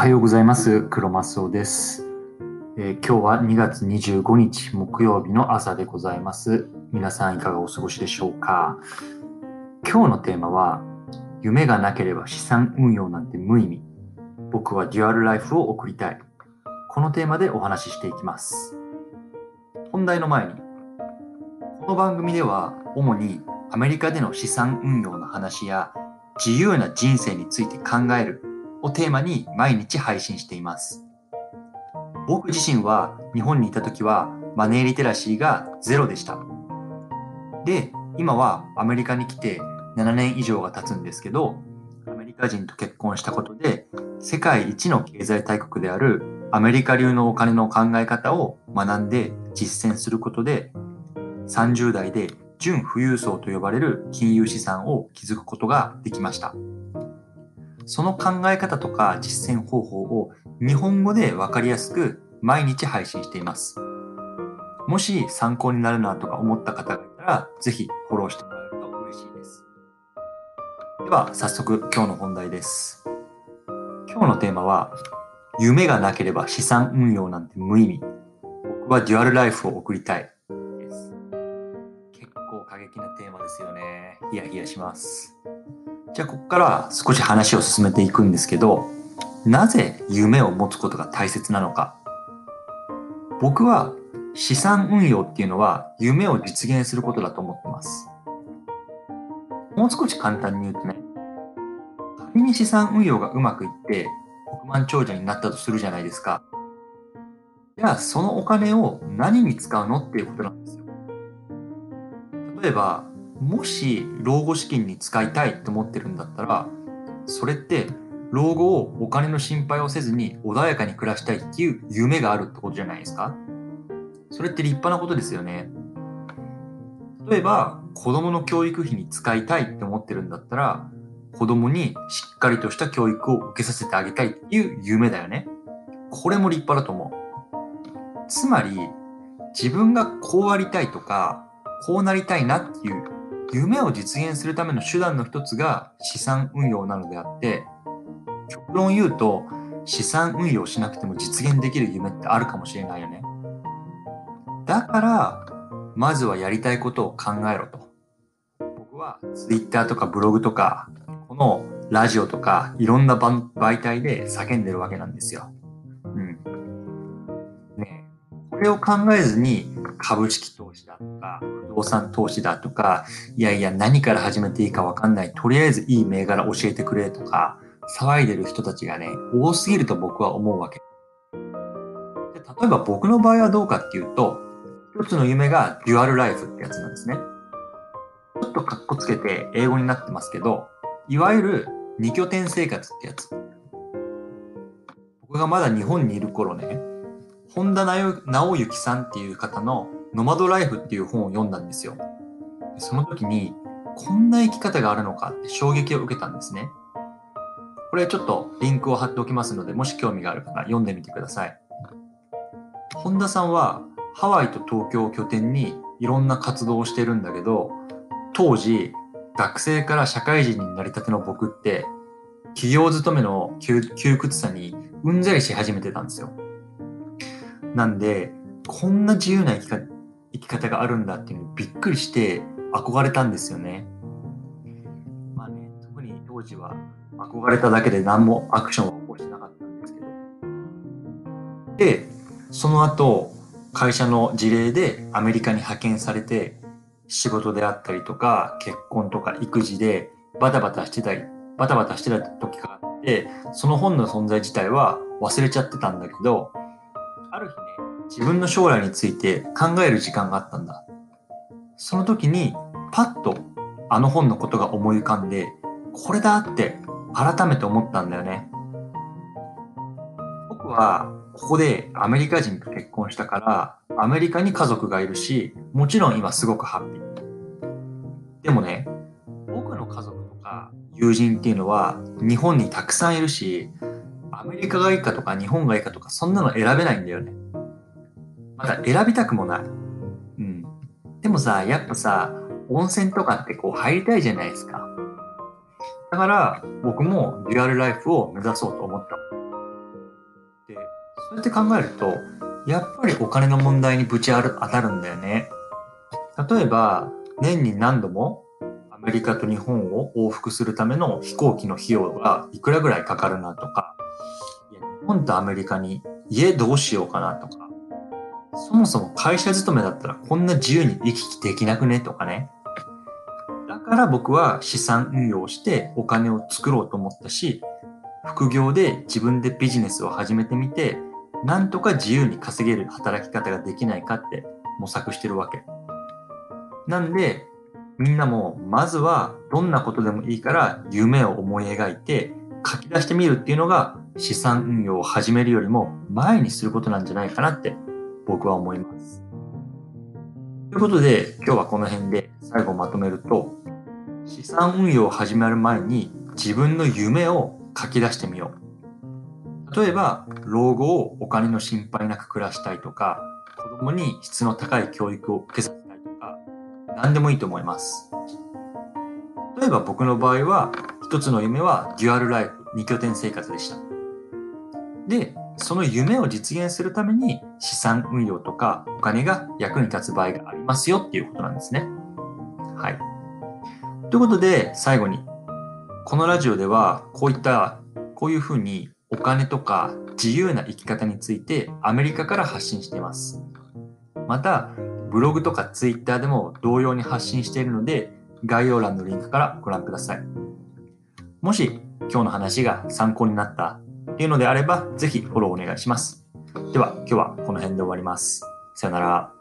はようございます。黒マスオです、えー今日は2月25日木曜日の朝でございます。皆さんいかがお過ごしでしょうか？今日のテーマは夢がなければ資産運用なんて無意味。僕はデュアルライフを送りたい。このテーマでお話ししていきます。本題の前に、この番組では主にアメリカでの資産運用の話や自由な人生について考えるをテーマに毎日配信しています。僕自身は日本にいた時はマネーリテラシーがゼロでした。で、今はアメリカに来て7年以上が経つんですけど、アメリカ人と結婚したことで世界一の経済大国であるアメリカ流のお金の考え方を学んで実践することで30代で純富裕層と呼ばれる金融資産を築くことができました。その考え方とか実践方法を日本語でわかりやすく毎日配信しています。もし参考になるなとか思った方がいたら、ぜひフォローしてもらえると嬉しいです。では、早速今日の本題です。今日のテーマは、夢がなければ資産運用なんて無意味。僕はデュアルライフを送りたい。です。結構過激なテーマですよね。ヒヤヒヤします。じゃあ、ここから少し話を進めていくんですけど、なぜ夢を持つことが大切なのか。僕は資産運用っていうのは夢を実現することだと思ってます。もう少し簡単に言うとね、仮に資産運用がうまくいって億万長者になったとするじゃないですか。じゃあ、そのお金を何に使うのっていうことなんですよ。例えば、もし老後資金に使いたいと思ってるんだったら、それって老後をお金の心配をせずに穏やかに暮らしたいっていう夢があるってことじゃないですか？それって立派なことですよね。例えば、子供の教育費に使いたいって思ってるんだったら、子供にしっかりとした教育を受けさせてあげたいっていう夢だよね。これも立派だと思う。つまり、自分がこうありたいとか、こうなりたいなっていう夢を実現するための手段の一つが資産運用なのであって、極論言うと資産運用しなくても実現できる夢ってあるかもしれないよね。だから、まずはやりたいことを考えろと。僕は Twitter とかブログとか、このラジオとかいろんな媒体で叫んでるわけなんですよ。うん。ねこれを考えずに株式投資だとか、いやいや何から始めていいかわかんない。とりあえずいい銘柄教えてくれとか、騒いでる人たちがね、多すぎると僕は思うわけ。で例えば僕の場合はどうかっていうと、一つの夢がデュアルライフってやつなんですね。ちょっとカッコつけて英語になってますけど、いわゆる二拠点生活ってやつ。僕がまだ日本にいる頃ね、本田直之さんっていう方のノマドライフっていう本を読んだんですよ。その時に、こんな生き方があるのかって衝撃を受けたんですね。これちょっとリンクを貼っておきますので、もし興味がある方読んでみてください。本田さんはハワイと東京を拠点にいろんな活動をしてるんだけど、当時学生から社会人になりたての僕って、企業勤めの窮屈さにうんざりし始めてたんですよ。なんで、こんな自由な生きか生き方があるんだっていうのにびっくりして憧れたんですよね。まあね、特に当時は憧れただけで何もアクションを起こしてなかったんですけど。で、その後、会社の事例でアメリカに派遣されて、仕事であったりとか、結婚とか育児でバタバタしてたり、バタバタしてた時があって、その本の存在自体は忘れちゃってたんだけど、ある日ね、自分の将来について考える時間があったんだ。その時に、パッとあの本のことが思い浮かんで、これだって改めて思ったんだよね。僕はここでアメリカ人と結婚したから、アメリカに家族がいるし、もちろん今すごくハッピー。でもね、僕の家族とか友人っていうのは日本にたくさんいるし、アメリカがいいかとか日本がいいかとかそんなの選べないんだよね。まだ選びたくもない。うん。でもさ、やっぱさ、温泉とかってこう入りたいじゃないですか。だから僕もデュアルライフを目指そうと思った。でそうやって考えると、やっぱりお金の問題にぶち当たるんだよね。例えば、年に何度もアメリカと日本を往復するための飛行機の費用がいくらぐらいかかるなとか、本とアメリカに家どうしようかなとか、そもそも会社勤めだったらこんな自由に行き来できなくね？とかね。だから僕は資産運用してお金を作ろうと思ったし、副業で自分でビジネスを始めてみて、なんとか自由に稼げる働き方ができないかって模索してるわけ。なんで、みんなもまずはどんなことでもいいから夢を思い描いて書き出してみるっていうのが資産運用を始めるよりも前にすることなんじゃないかなって僕は思います。ということで今日はこの辺で最後まとめると資産運用を始める前に自分の夢を書き出してみよう。例えば老後をお金の心配なく暮らしたいとか子供に質の高い教育を受けさせたいとか何でもいいと思います。例えば僕の場合は一つの夢はデュアルライフ2拠点生活でした。で、その夢を実現するために資産運用とかお金が役に立つ場合がありますよっていうことなんですね。はい。ということで最後にこのラジオではこういったこういうふうにお金とか自由な生き方についてアメリカから発信しています。またブログとかツイッターでも同様に発信しているので概要欄のリンクからご覧ください。もし今日の話が参考になったというのであれば、ぜひフォローお願いします。では、今日はこの辺で終わります。さよなら。